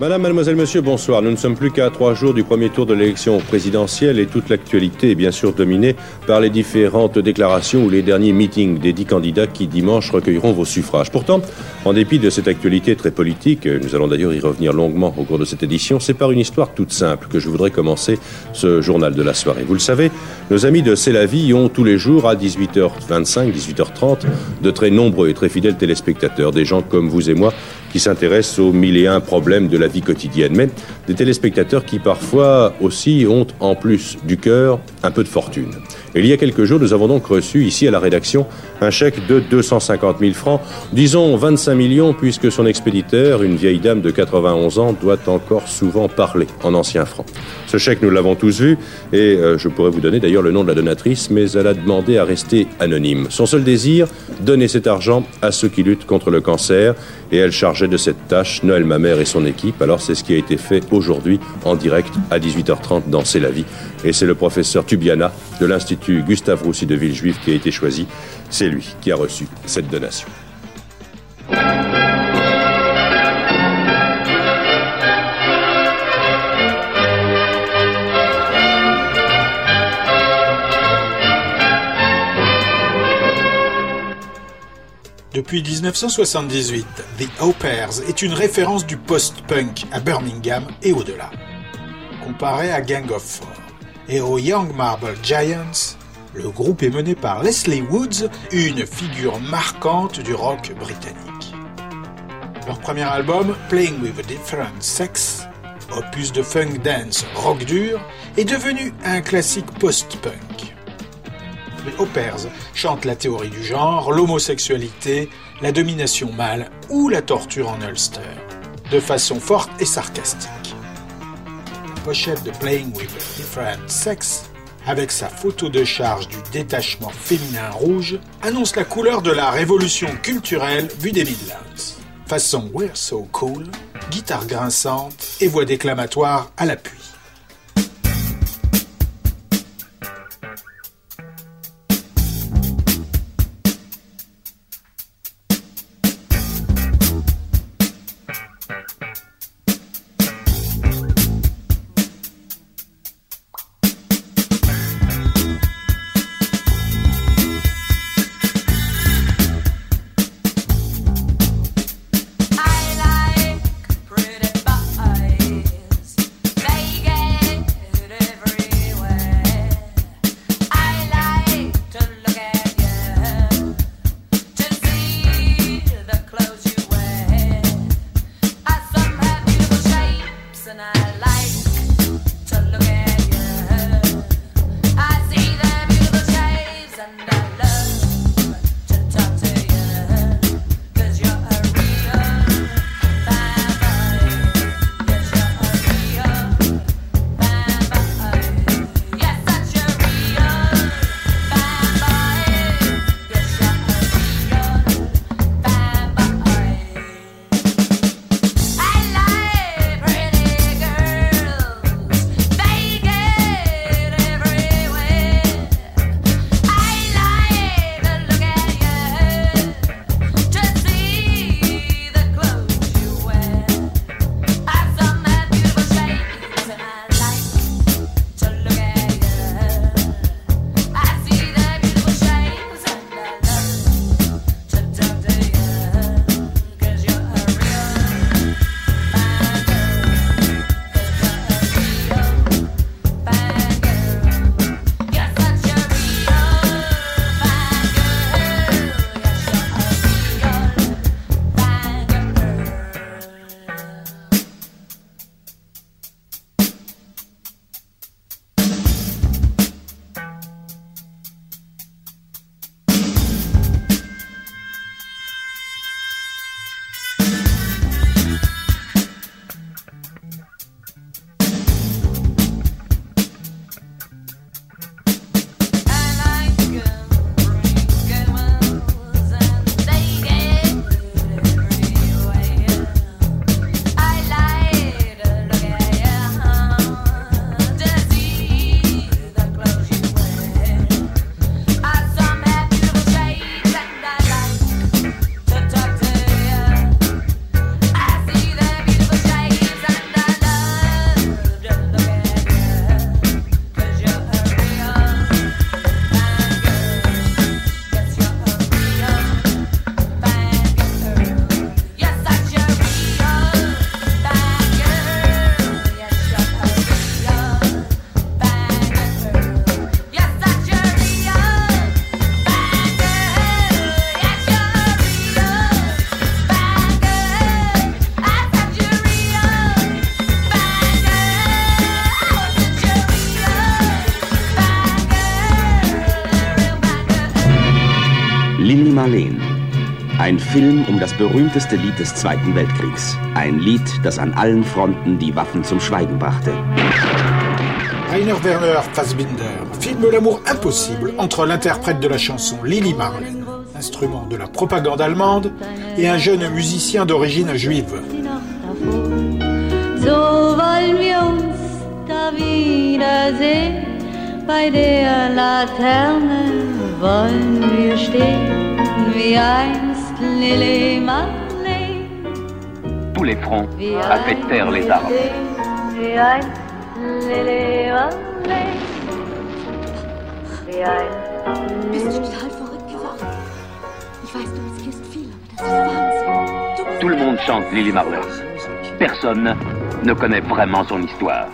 Madame, mademoiselle, monsieur, bonsoir. Nous ne sommes plus qu'à trois jours du premier tour de l'élection présidentielle et toute l'actualité est bien sûr dominée par les différentes déclarations ou les derniers meetings des dix candidats qui dimanche recueilleront vos suffrages. Pourtant, en dépit de cette actualité très politique, nous allons d'ailleurs y revenir longuement au cours de cette édition, c'est par une histoire toute simple que je voudrais commencer ce journal de la soirée. Vous le savez, nos amis de C'est la vie ont tous les jours à 18h25, 18h30 de très nombreux et très fidèles téléspectateurs, des gens comme vous et moi qui s'intéressent aux mille et un problèmes de la vie quotidienne, mais des téléspectateurs qui parfois aussi ont, en plus du cœur, un peu de fortune. il y a quelques jours, nous avons donc reçu ici à la rédaction un chèque de 250 000 francs, disons 25 millions, puisque son expéditeur, une vieille dame de 91 ans, doit encore souvent parler en ancien francs. Ce chèque, nous l'avons tous vu, et euh, je pourrais vous donner d'ailleurs le nom de la donatrice, mais elle a demandé à rester anonyme. Son seul désir, donner cet argent à ceux qui luttent contre le cancer, et elle chargeait de cette tâche Noël Mamère et son équipe. Alors c'est ce qui a été fait aujourd'hui en direct à 18h30 dans C'est la vie. Et c'est le professeur Tubiana de l'Institut Gustave Roussy de Villejuif qui a été choisi. C'est lui qui a reçu cette donation. Depuis 1978, The Opers est une référence du post-punk à Birmingham et au-delà. Comparé à Gang of Four et aux Young Marble Giants, le groupe est mené par Leslie Woods, une figure marquante du rock britannique. Leur premier album, Playing with a Different Sex, opus de funk dance rock dur, est devenu un classique post-punk les Hoppers chantent la théorie du genre, l'homosexualité, la domination mâle ou la torture en Ulster, de façon forte et sarcastique. La de Playing with a Different Sex, avec sa photo de charge du détachement féminin rouge, annonce la couleur de la révolution culturelle vue des Midlands. Façon We're So Cool, guitare grinçante et voix déclamatoire à l'appui. I Film um das berühmteste Lied des Zweiten Weltkriegs. Ein Lied, das an allen Fronten die Waffen zum Schweigen brachte. Rainer Werner Fassbinder filme l'amour impossible entre l'interprète de la chanson Lily Marlene, instrument de la propagande allemande, et un jeune musicien d'origine juive. So wollen wir uns da wiedersehen, bei der Laterne wollen wir stehen, wie Marlene. Tous les fronts a fait taire les armes. Tout le monde chante Lily Marley. Personne ne connaît vraiment son histoire.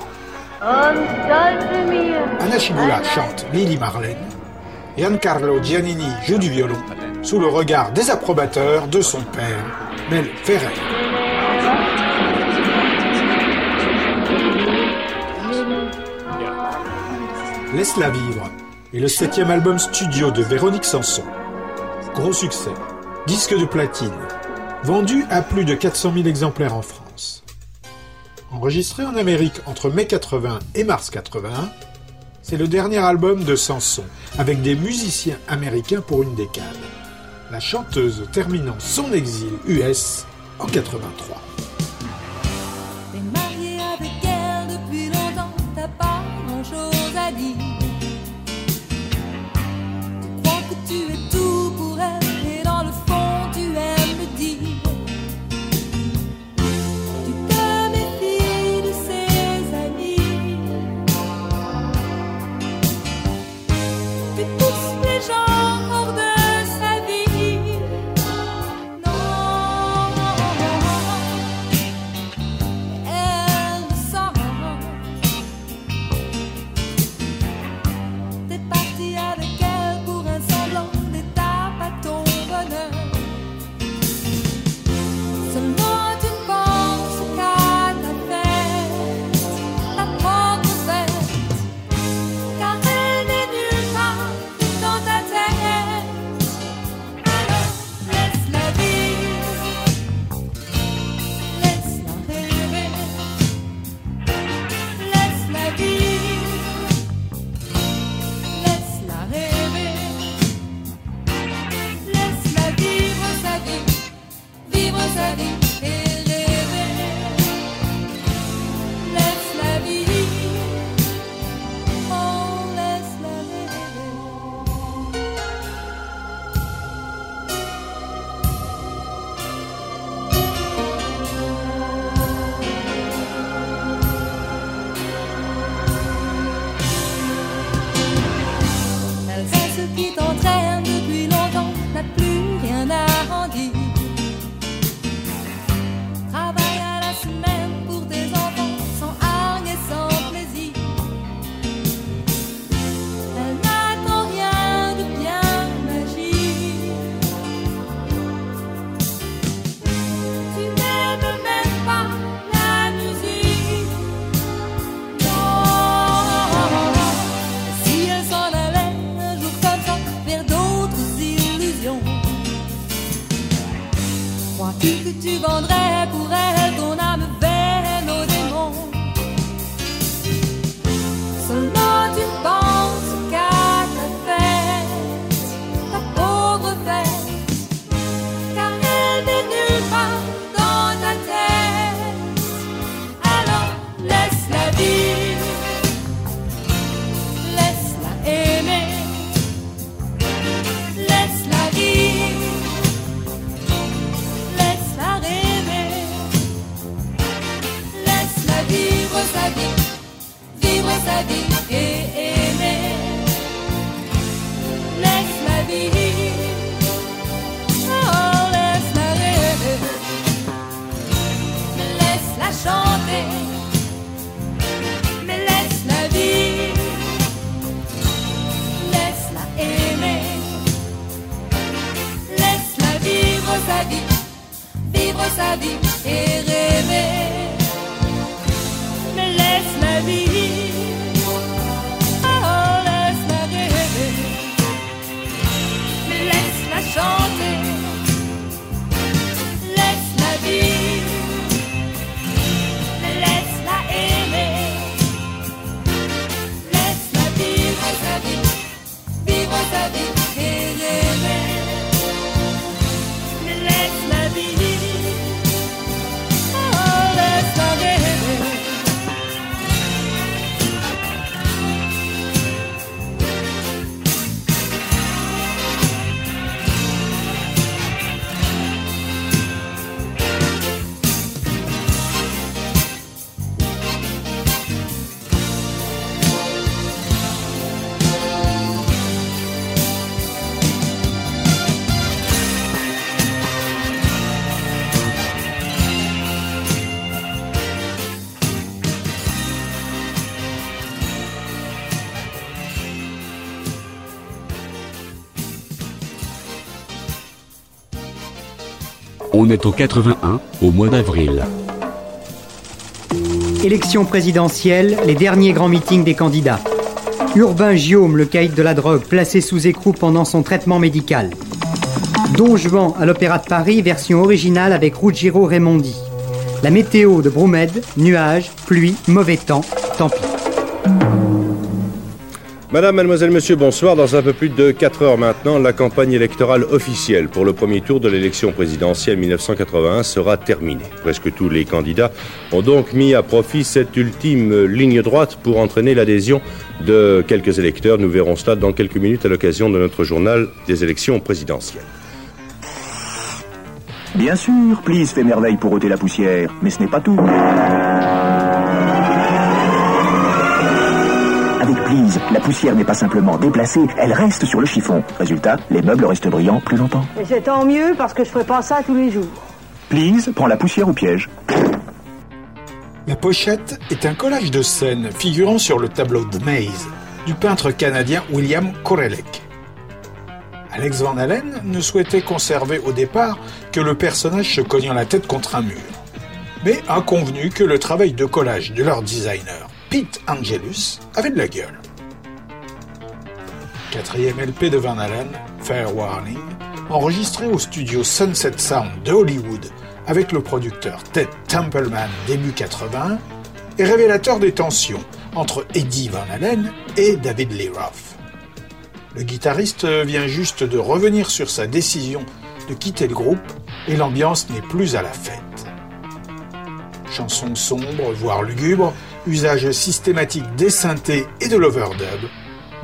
Anna Schygulla chante Lily Marlene. Giancarlo Giannini joue du violon sous le regard désapprobateur de son père, Mel Ferrer. Laisse-la vivre est le septième album studio de Véronique Sanson. Gros succès, disque de platine, vendu à plus de 400 000 exemplaires en France. Enregistré en Amérique entre mai 80 et mars 81, c'est le dernier album de Sanson, avec des musiciens américains pour une décade. La chanteuse terminant son exil US en 83. On est au 81, au mois d'avril. Élection présidentielle, les derniers grands meetings des candidats. Urbain Giaume, le caïd de la drogue, placé sous écrou pendant son traitement médical. Don Juan à l'Opéra de Paris, version originale avec Ruggiero Raimondi. La météo de Bromède, nuages, pluie, mauvais temps. Madame, mademoiselle, monsieur, bonsoir. Dans un peu plus de 4 heures maintenant, la campagne électorale officielle pour le premier tour de l'élection présidentielle 1981 sera terminée. Presque tous les candidats ont donc mis à profit cette ultime ligne droite pour entraîner l'adhésion de quelques électeurs. Nous verrons cela dans quelques minutes à l'occasion de notre journal des élections présidentielles. Bien sûr, Please fait merveille pour ôter la poussière, mais ce n'est pas tout. Avec Please, la poussière n'est pas simplement déplacée, elle reste sur le chiffon. Résultat, les meubles restent brillants plus longtemps. Et c'est tant mieux parce que je ferai pas ça tous les jours. Please prend la poussière au piège. La pochette est un collage de scènes figurant sur le tableau The Maze du peintre canadien William Korelek. Alex Van Allen ne souhaitait conserver au départ que le personnage se cognant la tête contre un mur, mais a convenu que le travail de collage de leur designer, Pete Angelus, avait de la gueule. Quatrième LP de Van Allen, Fair Warning, enregistré au studio Sunset Sound de Hollywood avec le producteur Ted Templeman début 80, est révélateur des tensions entre Eddie Van Allen et David Lee Roth. Le guitariste vient juste de revenir sur sa décision de quitter le groupe et l'ambiance n'est plus à la fête. Chansons sombres, voire lugubres, usage systématique des synthés et de l'overdub,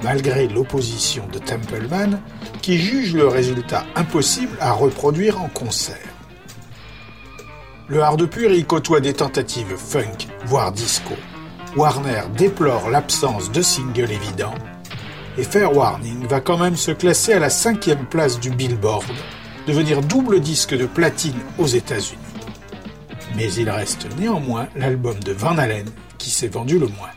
malgré l'opposition de Templeman, qui juge le résultat impossible à reproduire en concert. Le hard pur y côtoie des tentatives funk, voire disco. Warner déplore l'absence de singles évidents, et Fair Warning va quand même se classer à la cinquième place du Billboard, devenir double disque de platine aux États-Unis. Mais il reste néanmoins l'album de Van Halen qui s'est vendu le moins.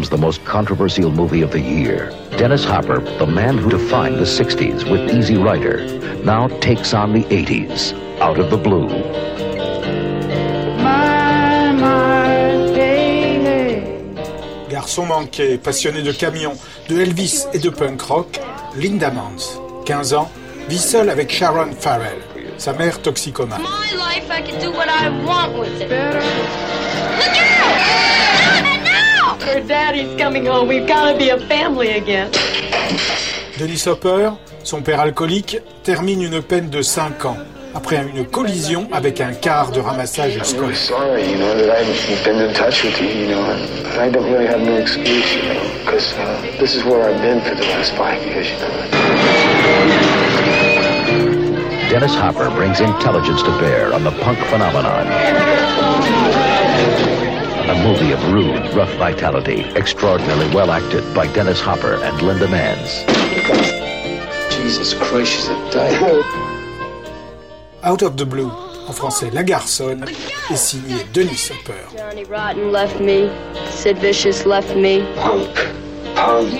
Blue comes the most controversial movie of the year. Dennis Hopper, the man who defined the 60s with Easy Rider, now takes on the 80s out of the blue. Garçon manqué, passionné de camions, de Elvis et de punk rock, Linda Mans, 15 ans, vit seule avec Sharon Farrell, sa mère toxicomane. My life, I can do what I want with it. Look out! Her daddy's coming home. We've got to be a family again. Dennis Hopper, son père alcoolique, termine une peine de 5 ans après une collision avec un car de ramassage scolaire. sorry, you know, that I've been in touch with you, you know, and I don't really have no excuse, you know, because uh, this is where I've been for the last five years, you know. Dennis Hopper brings intelligence to bear on the punk phenomenon. A movie of rude, rough vitality, extraordinarily well acted by Dennis Hopper and Linda Manns. Jesus Christ, she's a dyke. Out of the Blue, en français La Garçonne, est signé Denis Hopper. Johnny Rotten left me. Sid Vicious left me. Punk, punk,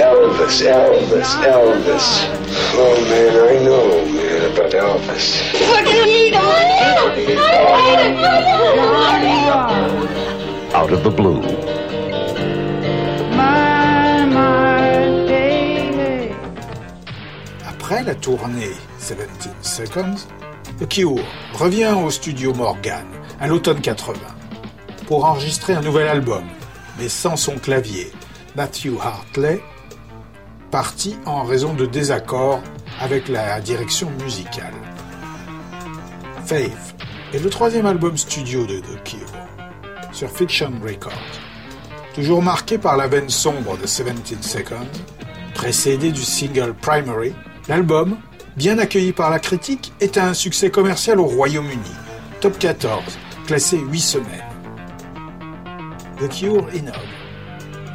Elvis, Elvis, Elvis. Oh man, I know, man, about Elvis. Out of the Blue. Après la tournée 17 Seconds, The Cure revient au studio Morgan à l'automne 80 pour enregistrer un nouvel album, mais sans son clavier, Matthew Hartley, parti en raison de désaccords avec la direction musicale. Faith est le troisième album studio de The Cure sur Fiction Records, toujours marqué par la veine sombre de 17 Seconds, précédé du single Primary, l'album, bien accueilli par la critique, est un succès commercial au Royaume-Uni, top 14, classé 8 semaines. The Cure innove.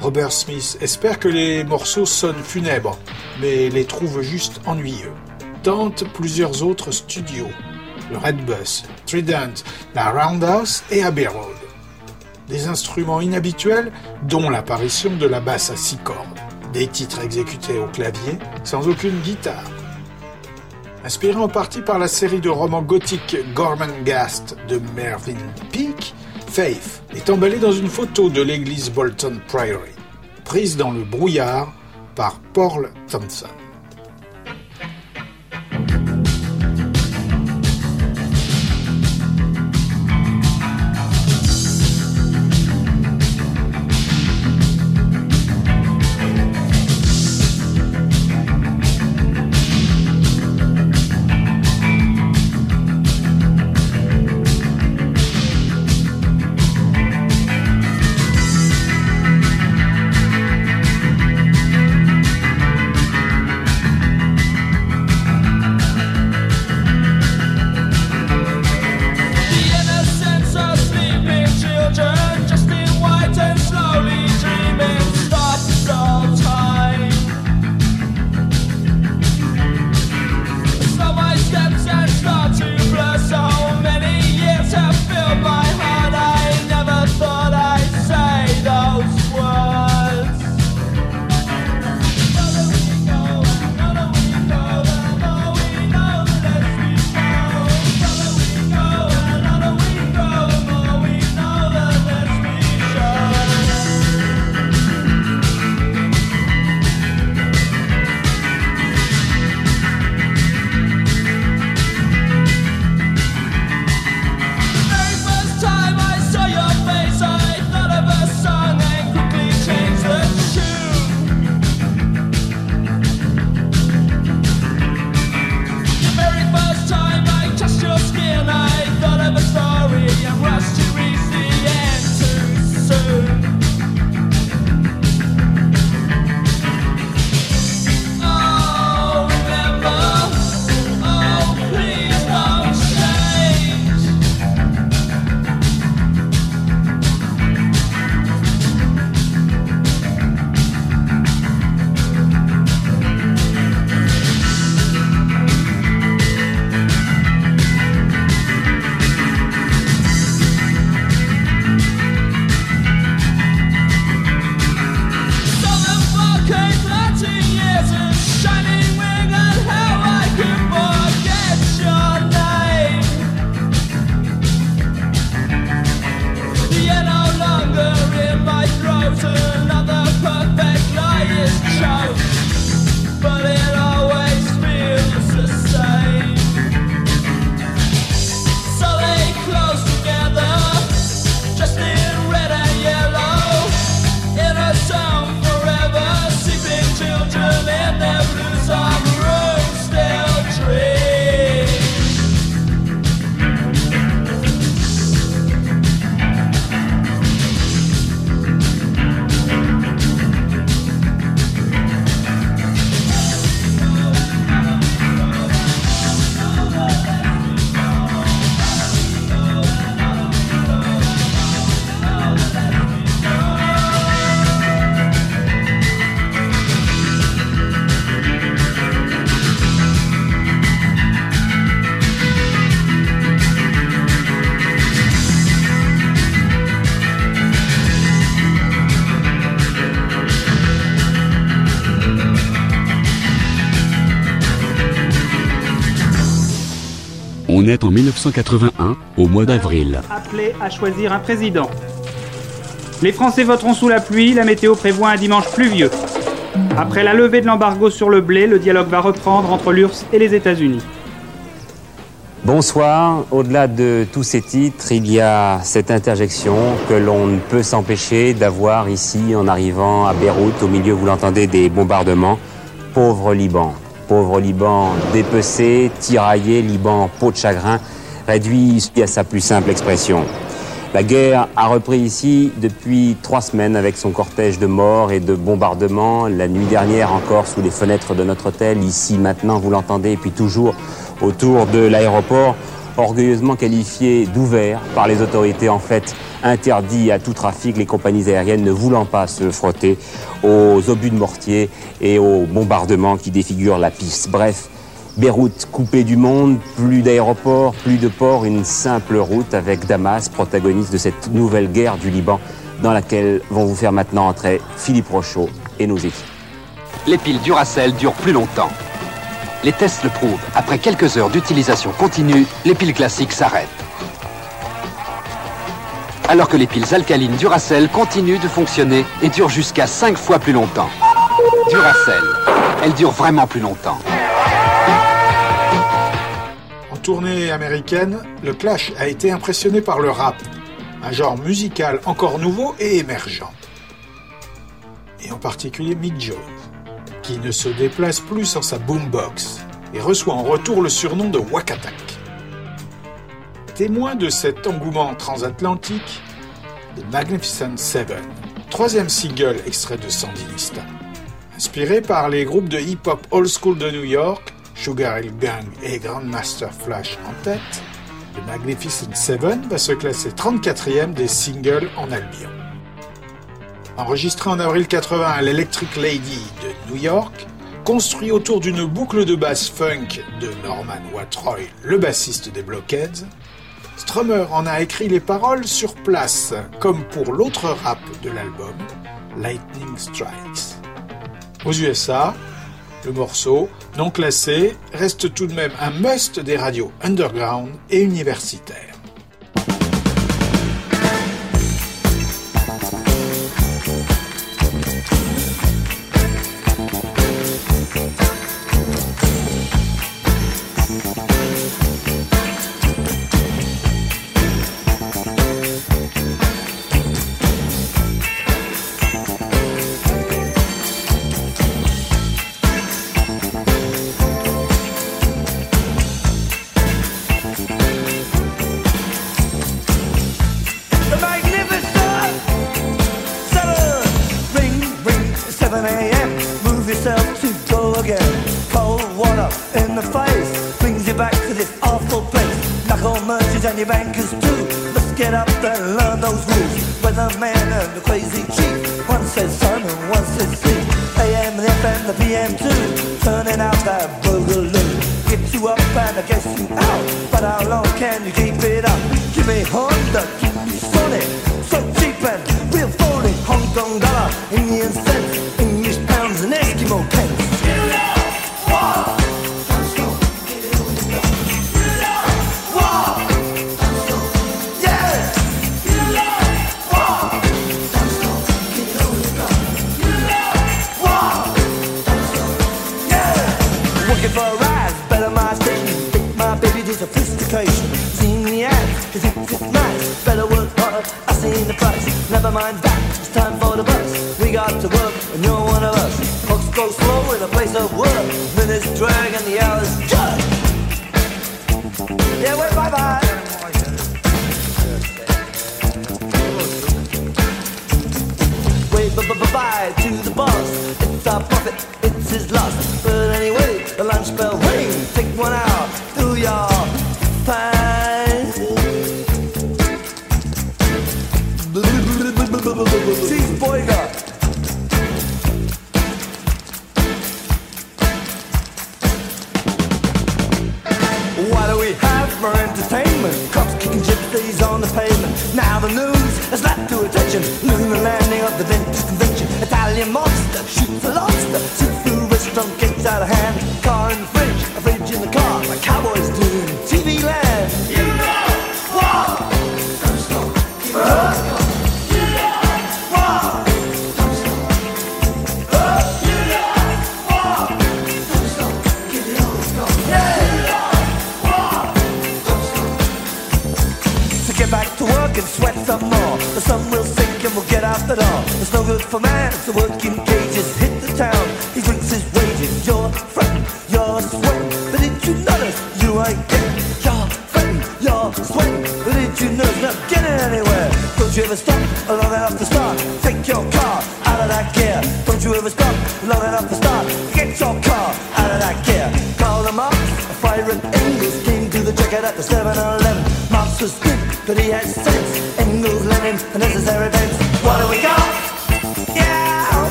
Robert Smith espère que les morceaux sonnent funèbres, mais les trouve juste ennuyeux. Tente plusieurs autres studios, le Red Bus, Trident, la Roundhouse et Abbey Road. Des instruments inhabituels, dont l'apparition de la basse à six cordes. Des titres exécutés au clavier, sans aucune guitare. Inspiré en partie par la série de romans gothiques Gormenghast de Mervyn Peake, Faith est emballé dans une photo de l'église Bolton Priory, prise dans le brouillard par Paul Thompson. On est en 1981, au mois d'avril. Appelé à choisir un président. Les Français voteront sous la pluie, la météo prévoit un dimanche pluvieux. Après la levée de l'embargo sur le blé, le dialogue va reprendre entre l'URSS et les États-Unis. Bonsoir. Au-delà de tous ces titres, il y a cette interjection que l'on ne peut s'empêcher d'avoir ici en arrivant à Beyrouth, au milieu, vous l'entendez, des bombardements. Pauvre Liban. Pauvre Liban dépecé, tiraillé, Liban peau de chagrin, réduit à sa plus simple expression. La guerre a repris ici depuis trois semaines avec son cortège de morts et de bombardements. La nuit dernière encore sous les fenêtres de notre hôtel, ici maintenant, vous l'entendez, et puis toujours autour de l'aéroport, orgueilleusement qualifié d'ouvert par les autorités, en fait interdit à tout trafic, les compagnies aériennes ne voulant pas se frotter aux obus de mortier et aux bombardements qui défigurent la piste. Bref, Beyrouth coupée du monde, plus d'aéroports, plus de ports, une simple route avec Damas, protagoniste de cette nouvelle guerre du Liban, dans laquelle vont vous faire maintenant entrer Philippe Rochaud et nos équipes. Les piles Duracell durent plus longtemps. Les tests le prouvent. Après quelques heures d'utilisation continue, les piles classiques s'arrêtent. Alors que les piles alcalines Duracell continuent de fonctionner et durent jusqu'à 5 fois plus longtemps. Duracell, elles durent vraiment plus longtemps. En tournée américaine, le Clash a été impressionné par le rap, un genre musical encore nouveau et émergent. Et en particulier Mick qui ne se déplace plus sans sa boombox et reçoit en retour le surnom de Wakatak. Témoin de cet engouement transatlantique, The Magnificent Seven, troisième single extrait de Sandinista. Inspiré par les groupes de hip-hop old school de New York, Sugar Hill Gang et Grandmaster Flash en tête, The Magnificent Seven va se classer 34e des singles en Albion. Enregistré en avril 80 à l'Electric Lady de New York, construit autour d'une boucle de basse funk de Norman Watroy, le bassiste des Blockheads, Strummer en a écrit les paroles sur place, comme pour l'autre rap de l'album, Lightning Strikes. Aux USA, le morceau, non classé, reste tout de même un must des radios underground et universitaires. 11 a.m. Move yourself to go again. Cold water in the face brings you back to this awful place. Knuckle merchants and your bankers too. Let's get up and learn those rules. Weatherman and the crazy chief. One says sun and one says sleep. A.M. the FM, the PM too. Turning out that boogaloo. gets you up and I guess you out. But how long can you keep the dentist convention. Italian monster shoots a lobster. Seafood restaurant gets out of hand. Working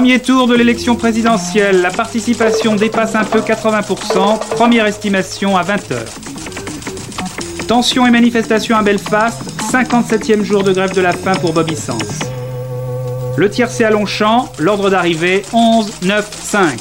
Premier tour de l'élection présidentielle, la participation dépasse un peu 80%, première estimation à 20h. Tension et manifestation à Belfast, 57e jour de grève de la faim pour Bobby Sands. Le tiercé à Longchamp, l'ordre d'arrivée 11, 9, 5.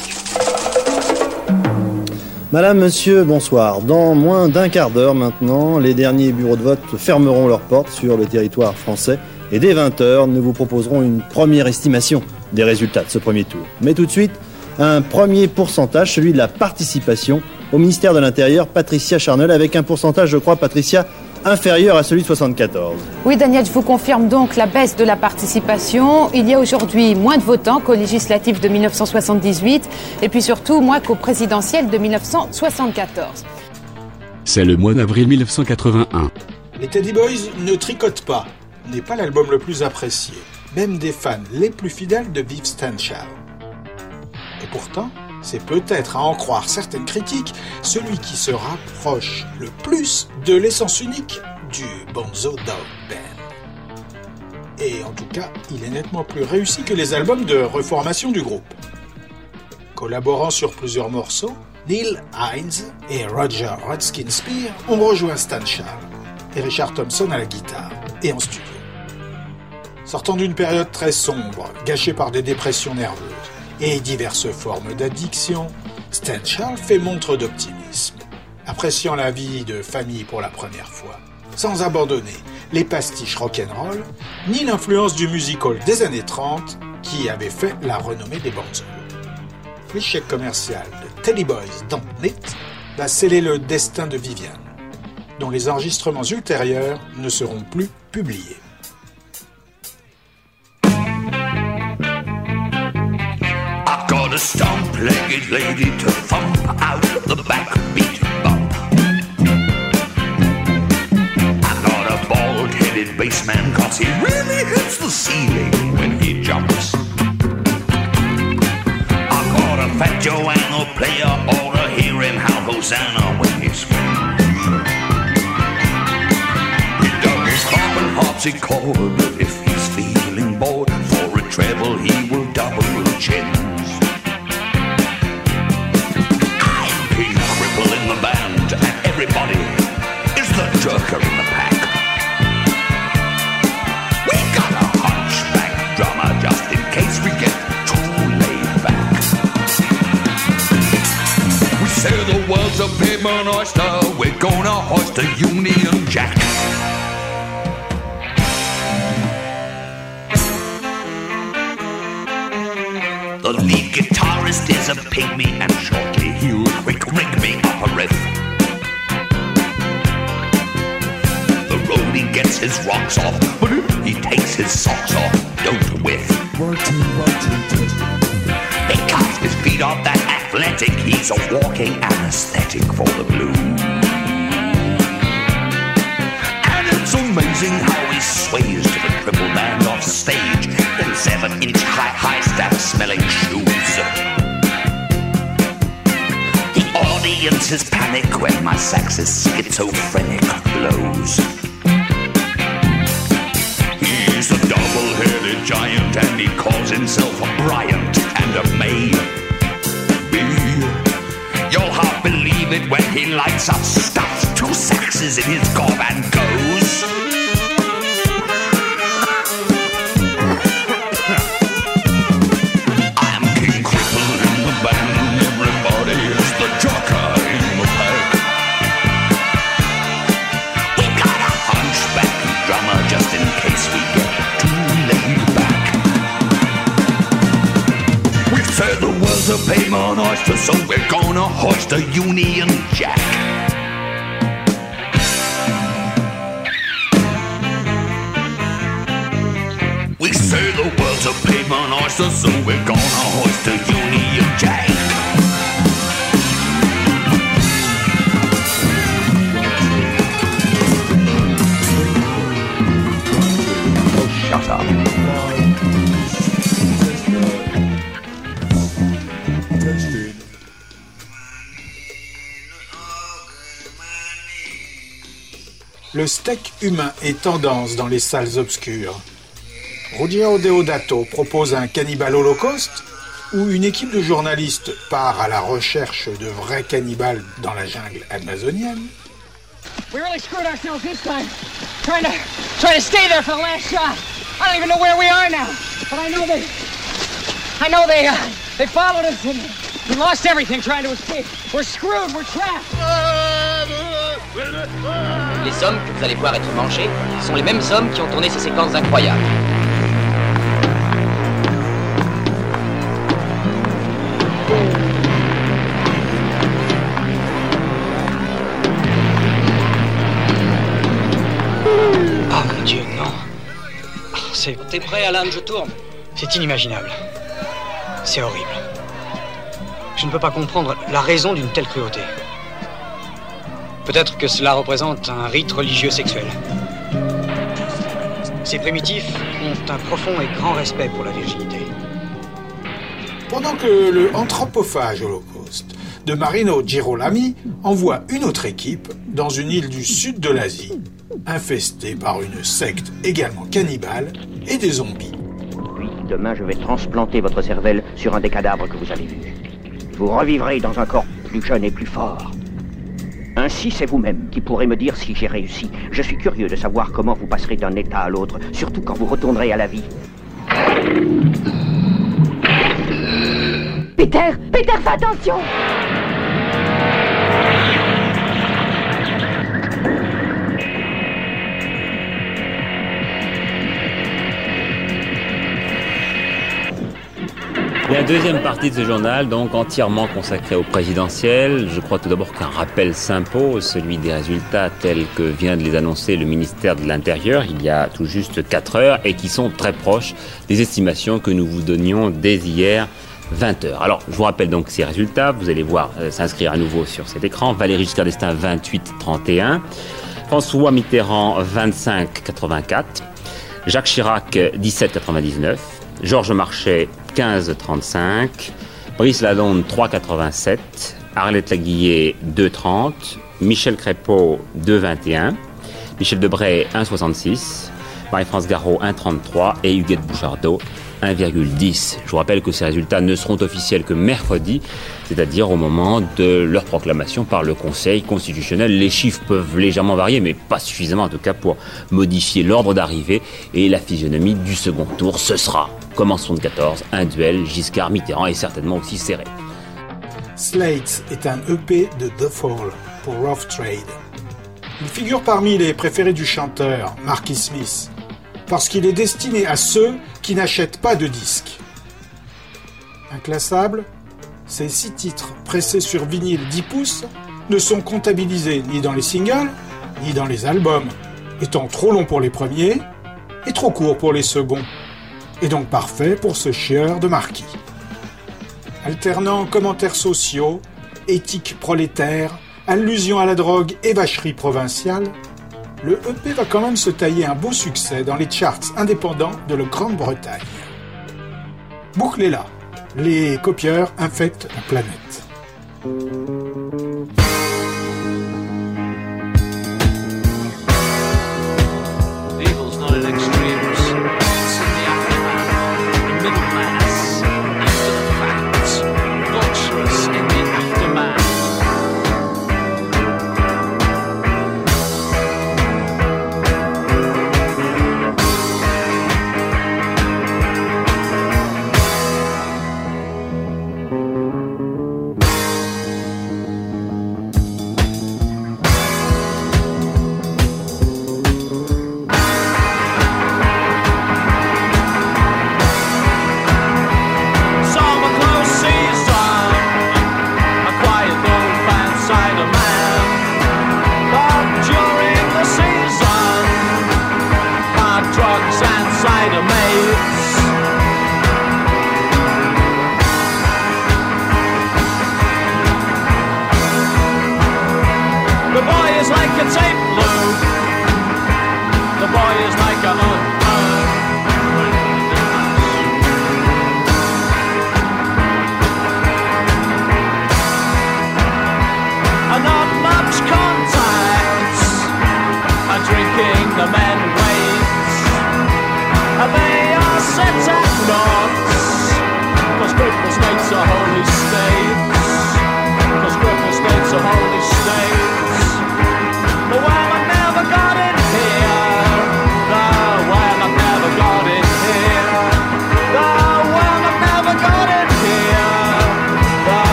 Madame, monsieur, bonsoir. Dans moins d'un quart d'heure maintenant, les derniers bureaux de vote fermeront leurs portes sur le territoire français et dès 20h, nous vous proposerons une première estimation des résultats de ce premier tour. Mais tout de suite, un premier pourcentage, celui de la participation au ministère de l'Intérieur, Patricia Charnel, avec un pourcentage, je crois, Patricia, inférieur à celui de 74. Oui, Daniel, je vous confirme donc la baisse de la participation. Il y a aujourd'hui moins de votants qu'aux législatives de 1978 et puis surtout moins qu'aux présidentielles de 1974. C'est le mois d'avril 1981. Les Teddy Boys ne tricotent pas, n'est pas l'album le plus apprécié, même des fans les plus fidèles de Viv Stanchal. Et pourtant, c'est peut-être, à en croire certaines critiques, celui qui se rapproche le plus de l'essence unique du Bonzo Dog Band. Et en tout cas, il est nettement plus réussi que les albums de reformation du groupe. Collaborant sur plusieurs morceaux, Neil Hines et Roger Hodgkin Spear ont rejoint Stan et Richard Thompson à la guitare et en studio. Sortant d'une période très sombre, gâchée par des dépressions nerveuses et diverses formes d'addiction, Stan fait montre d'optimisme, appréciant la vie de famille pour la première fois, sans abandonner les pastiches rock'n'roll, ni l'influence du musical des années 30 qui avait fait la renommée des Bonzos. L'échec commercial de Teddy Boys dans va sceller le destin de Viviane, dont les enregistrements ultérieurs ne seront plus publiés. on a stomp-legged lady to thump out the backbeat bump. And on a bald-headed bassman, cause he really hits the ceiling when he jumps. I got a fat Joanna player to hear him how Hosanna when he screams. He dug his harp and harpsichord, but if he's feeling bored, for a treble he will double check. A paper oyster, we're gonna hoist a Union Jack. The lead guitarist is a pygmy and shortly he'll quick rig me up a riff. The roadie gets his rocks off, but if he takes his socks off, don't whiff. Because his feet are that athletic, he's a walking anesthetic for the blues. And it's amazing how he sways to the triple band off stage in seven inch high, high staff smelling shoes. The audience is panic when my sax is schizophrenic blows. He's a double headed giant and he calls himself a Bryant and a May. B. You'll half believe it when he lights up, stuffs two saxes in his gob and goes. A pavement oyster, so we're gonna hoist a Union Jack. We say the world's a pavement oyster, so we're gonna hoist a Union Jack. Le steak humain est tendance dans les salles obscures. Ruggero Deodato propose un cannibale holocauste où une équipe de journalistes part à la recherche de vrais cannibales dans la jungle amazonienne. We really screwed ourselves this time. Trying to trying to stay there for the last shot. I don't even know where we are now. But I know they I know they uh, they followed us and we lost everything trying to escape. We're screwed, we're trapped. Les hommes que vous allez voir être mangés sont les mêmes hommes qui ont tourné ces séquences incroyables. Oh mon dieu, non. C'est. T'es prêt, Alan Je tourne. C'est inimaginable. C'est horrible. Je ne peux pas comprendre la raison d'une telle cruauté. Peut-être que cela représente un rite religieux sexuel. Ces primitifs ont un profond et grand respect pour la virginité. Pendant que le anthropophage holocauste de Marino Girolami envoie une autre équipe dans une île du sud de l'Asie, infestée par une secte également cannibale et des zombies. Puis, demain, je vais transplanter votre cervelle sur un des cadavres que vous avez vus. Vous revivrez dans un corps plus jeune et plus fort. Ainsi, c'est vous-même qui pourrez me dire si j'ai réussi. Je suis curieux de savoir comment vous passerez d'un état à l'autre, surtout quand vous retournerez à la vie. Peter Peter, fais attention La deuxième partie de ce journal, donc entièrement consacrée au présidentiel. Je crois tout d'abord qu'un rappel s'impose, celui des résultats tels que vient de les annoncer le ministère de l'Intérieur il y a tout juste 4 heures et qui sont très proches des estimations que nous vous donnions dès hier 20 heures. Alors, je vous rappelle donc ces résultats. Vous allez voir euh, s'inscrire à nouveau sur cet écran. Valéry Giscard d'Estaing 28-31. François Mitterrand 25-84. Jacques Chirac 17-99. Georges Marchais 15,35. Brice Lalonde 3,87. Arlette Laguillet 2,30. Michel Crépeau 2,21. Michel Debray 1,66. Marie-France Garot 1,33 et Huguette Bouchardot 1,10. Je vous rappelle que ces résultats ne seront officiels que mercredi, c'est-à-dire au moment de leur proclamation par le Conseil constitutionnel. Les chiffres peuvent légèrement varier, mais pas suffisamment en tout cas pour modifier l'ordre d'arrivée et la physionomie du second tour. Ce sera, comme en 74, un duel Giscard-Mitterrand et certainement aussi serré. Slate est un EP de The Fall pour Rough Trade. Il figure parmi les préférés du chanteur Marky Smith, parce qu'il est destiné à ceux qui n'achètent pas de disques. Inclassable, ces six titres pressés sur vinyle 10 pouces ne sont comptabilisés ni dans les singles, ni dans les albums, étant trop longs pour les premiers et trop courts pour les seconds, et donc parfait pour ce chieur de marquis. Alternant commentaires sociaux, éthique prolétaire, allusion à la drogue et vacherie provinciale, le EP va quand même se tailler un beau succès dans les charts indépendants de la Grande-Bretagne. Bouclez-la, les copieurs infectent la planète.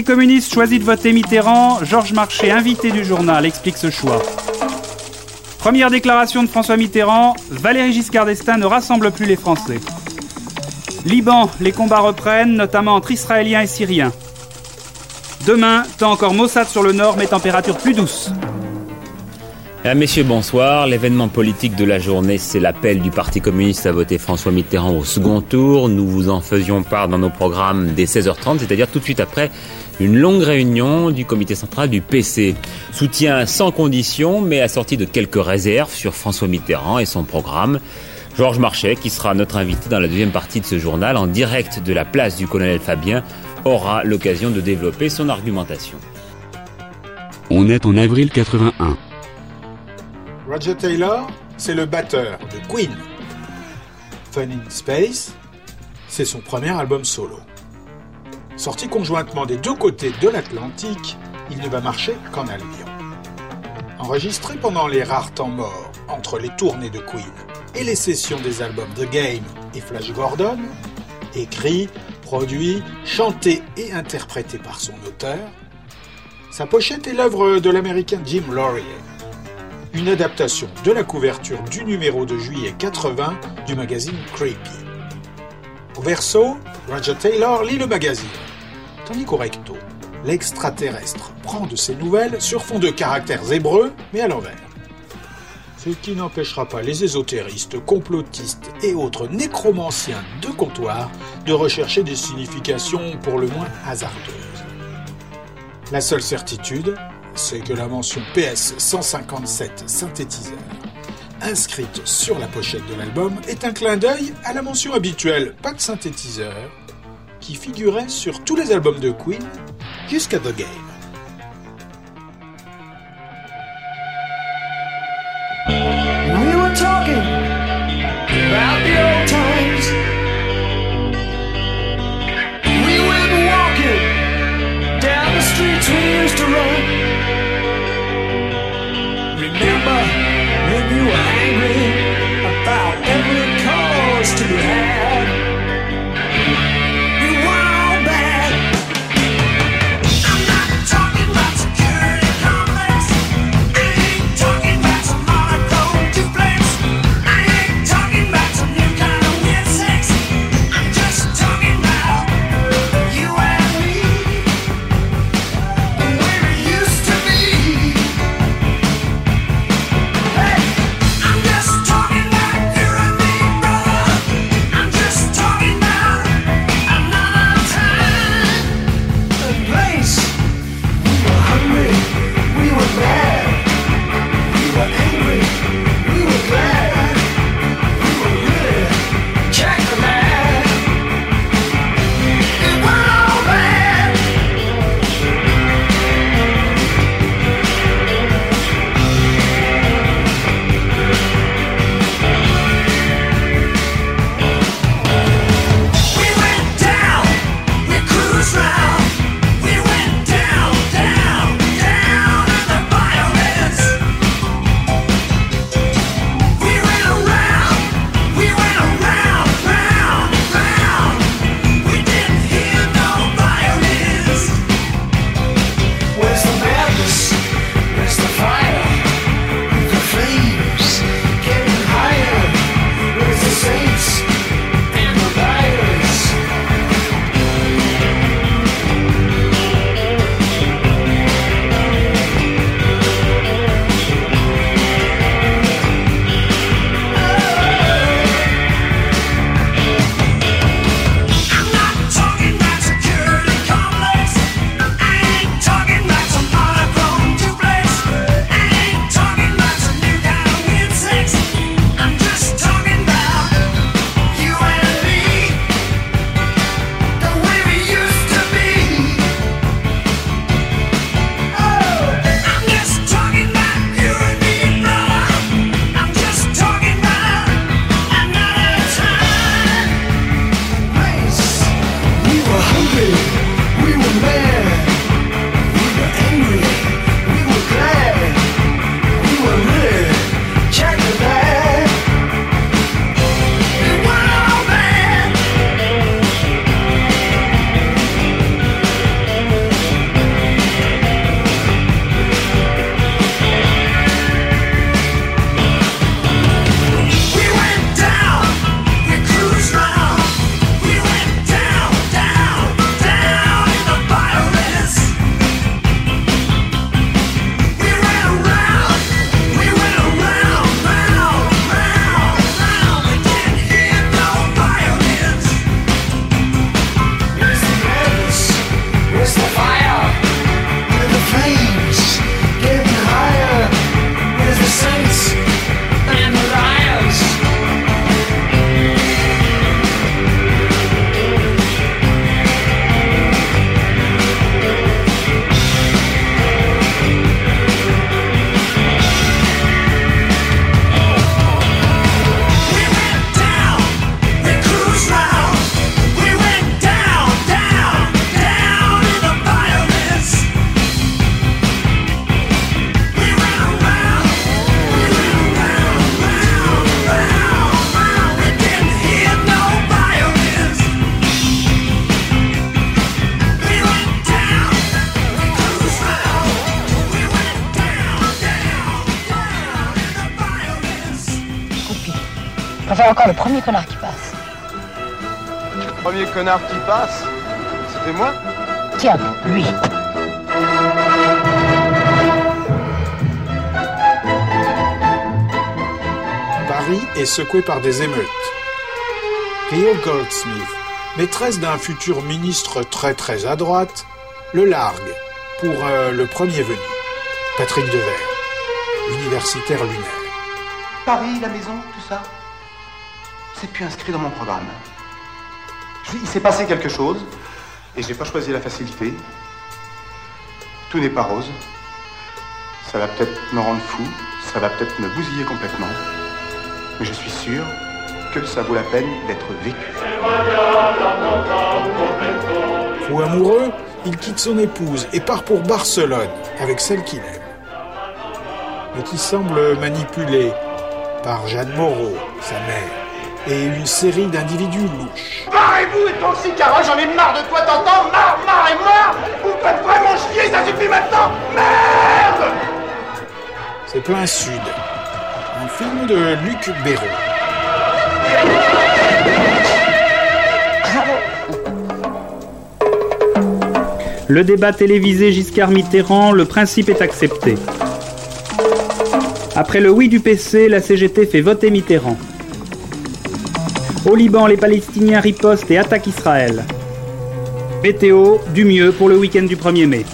Parti communiste choisit de voter Mitterrand. Georges Marchais, invité du journal, explique ce choix. Première déclaration de François Mitterrand Valéry Giscard d'Estaing ne rassemble plus les Français. Liban, les combats reprennent, notamment entre Israéliens et Syriens. Demain, temps encore maussade sur le nord, mais température plus douce. Ah, messieurs, bonsoir. L'événement politique de la journée, c'est l'appel du Parti communiste à voter François Mitterrand au second tour. Nous vous en faisions part dans nos programmes dès 16h30, c'est-à-dire tout de suite après une longue réunion du comité central du PC. Soutien sans condition, mais assorti de quelques réserves sur François Mitterrand et son programme. Georges Marchais, qui sera notre invité dans la deuxième partie de ce journal, en direct de la place du colonel Fabien, aura l'occasion de développer son argumentation. On est en avril 81. Roger Taylor, c'est le batteur de Queen. Fun in Space, c'est son premier album solo. Sorti conjointement des deux côtés de l'Atlantique, il ne va marcher qu'en Albion. Enregistré pendant les rares temps morts entre les tournées de Queen et les sessions des albums The Game et Flash Gordon, écrit, produit, chanté et interprété par son auteur, sa pochette est l'œuvre de l'américain Jim Laurier, une adaptation de la couverture du numéro de juillet 80 du magazine Creepy. Au verso, Roger Taylor lit le magazine, l'extraterrestre prend de ses nouvelles sur fond de caractères hébreux, mais à l'envers. Ce qui n'empêchera pas les ésotéristes, complotistes et autres nécromanciens de comptoir de rechercher des significations pour le moins hasardeuses. La seule certitude, c'est que la mention PS 157 synthétiseur inscrite sur la pochette de l'album est un clin d'œil à la mention habituelle pas de synthétiseur qui figurait sur tous les albums de Queen jusqu'à The Game. Connard qui passe, c'était moi Tiens, lui. Paris est secoué par des émeutes. Rio Goldsmith, maîtresse d'un futur ministre très très à droite, le largue pour euh, le premier venu, Patrick Devers, universitaire lunaire. Paris, la maison, tout ça C'est plus inscrit dans mon programme. Il s'est passé quelque chose et j'ai pas choisi la facilité. Tout n'est pas rose. Ça va peut-être me rendre fou, ça va peut-être me bousiller complètement. Mais je suis sûr que ça vaut la peine d'être vécu. Fou amoureux, il quitte son épouse et part pour Barcelone avec celle qu'il aime. Mais qui semble manipulée par Jeanne Moreau, sa mère, et une série d'individus louches. Barrez-vous et ton Carole, j'en ai marre de toi, t'entends Marre, marre et marre Vous faites vraiment chier, ça suffit maintenant Merde C'est plein sud. Un film de Luc Béraud. Le débat télévisé Giscard Mitterrand, le principe est accepté. Après le oui du PC, la CGT fait voter Mitterrand. Au Liban, les Palestiniens ripostent et attaquent Israël. Météo, du mieux pour le week-end du 1er mai.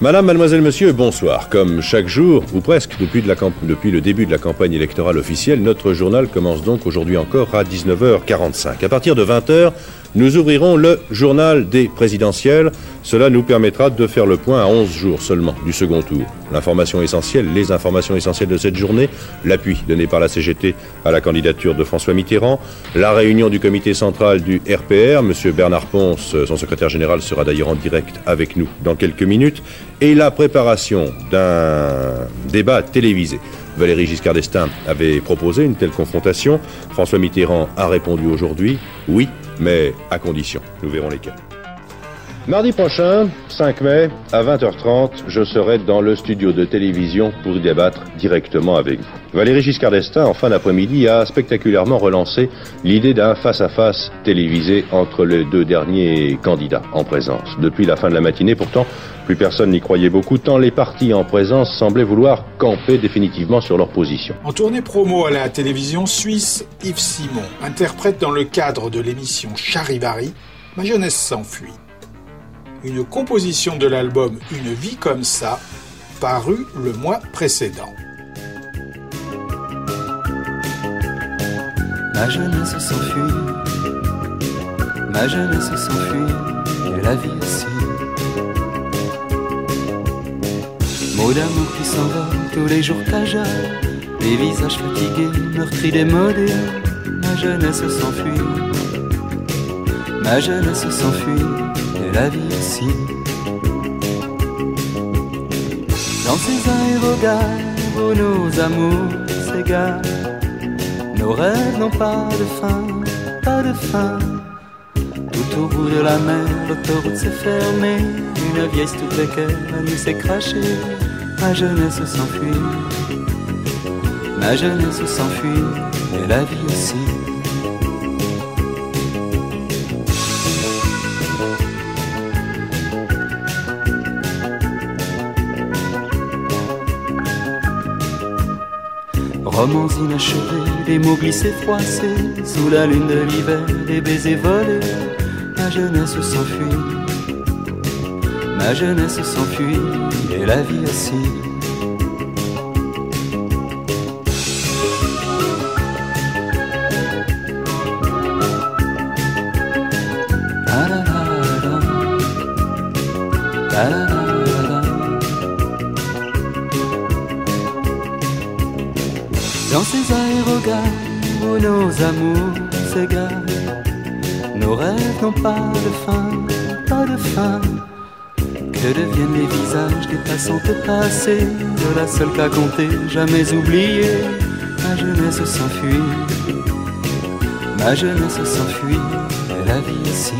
Madame, mademoiselle, monsieur, bonsoir. Comme chaque jour, ou presque, depuis, le début de la campagne électorale officielle, notre journal commence donc aujourd'hui encore à 19h45. À partir de 20h, nous ouvrirons le journal des présidentielles. Cela nous permettra de faire le point à 11 jours seulement du second tour. L'information essentielle, les informations essentielles de cette journée, l'appui donné par la CGT à la candidature de François Mitterrand, la réunion du comité central du RPR, Monsieur Bernard Ponce, son secrétaire général, sera d'ailleurs en direct avec nous dans quelques minutes, et la préparation d'un débat télévisé. Valérie Giscard d'Estaing avait proposé une telle confrontation. François Mitterrand a répondu aujourd'hui, oui, mais à condition. Nous verrons lesquelles. Mardi prochain, 5 mai, à 20h30, je serai dans le studio de télévision pour y débattre directement avec vous. Valérie Giscard d'Estaing, en fin d'après-midi, a spectaculairement relancé l'idée d'un face-à-face télévisé entre les deux derniers candidats en présence. Depuis la fin de la matinée, pourtant, plus personne n'y croyait beaucoup, tant les partis en présence semblaient vouloir camper définitivement sur leur position. En tournée promo à la télévision suisse, Yves Simon interprète dans le cadre de l'émission Charivari Ma jeunesse s'enfuit. Une composition de l'album Une vie comme ça, paru le mois précédent. Ma jeunesse s'enfuit, ma jeunesse s'enfuit, et la vie aussi. Mots d'amour qui s'envolent tous les jours t'ajollent, des visages fatigués, meurtris, démodés. Ma jeunesse s'enfuit, ma jeunesse s'enfuit, la vie aussi. Dans ces aérogares où nos amours s'égarent, nos rêves n'ont pas de fin, pas de fin. Tout au bout de la mer, l'autoroute s'est fermée. Une vieille Studebaker, la nuit s'est crachée. Ma jeunesse s'enfuit, ma jeunesse s'enfuit, la vie aussi. Romans inachevés, des mots glissés froissés, sous la lune de l'hiver, des baisers volés. Ma jeunesse s'enfuit, ma jeunesse s'enfuit, et la vie aussi. Des passants passés, de la seule qu'à compter, jamais oubliée. Ma jeunesse s'enfuit, ma jeunesse s'enfuit, la vie ici.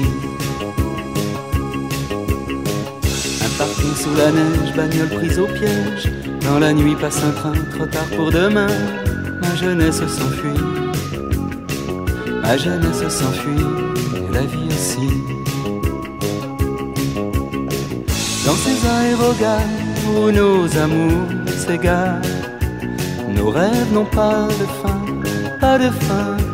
Un Parking sous la neige, bagnole prise au piège. Dans la nuit passe un train, trop tard pour demain. Ma jeunesse s'enfuit. Ma jeunesse s'enfuit, la vie aussi. Dans ces aérogares où nos amours s'égarent, nos rêves n'ont pas de fin, pas de fin.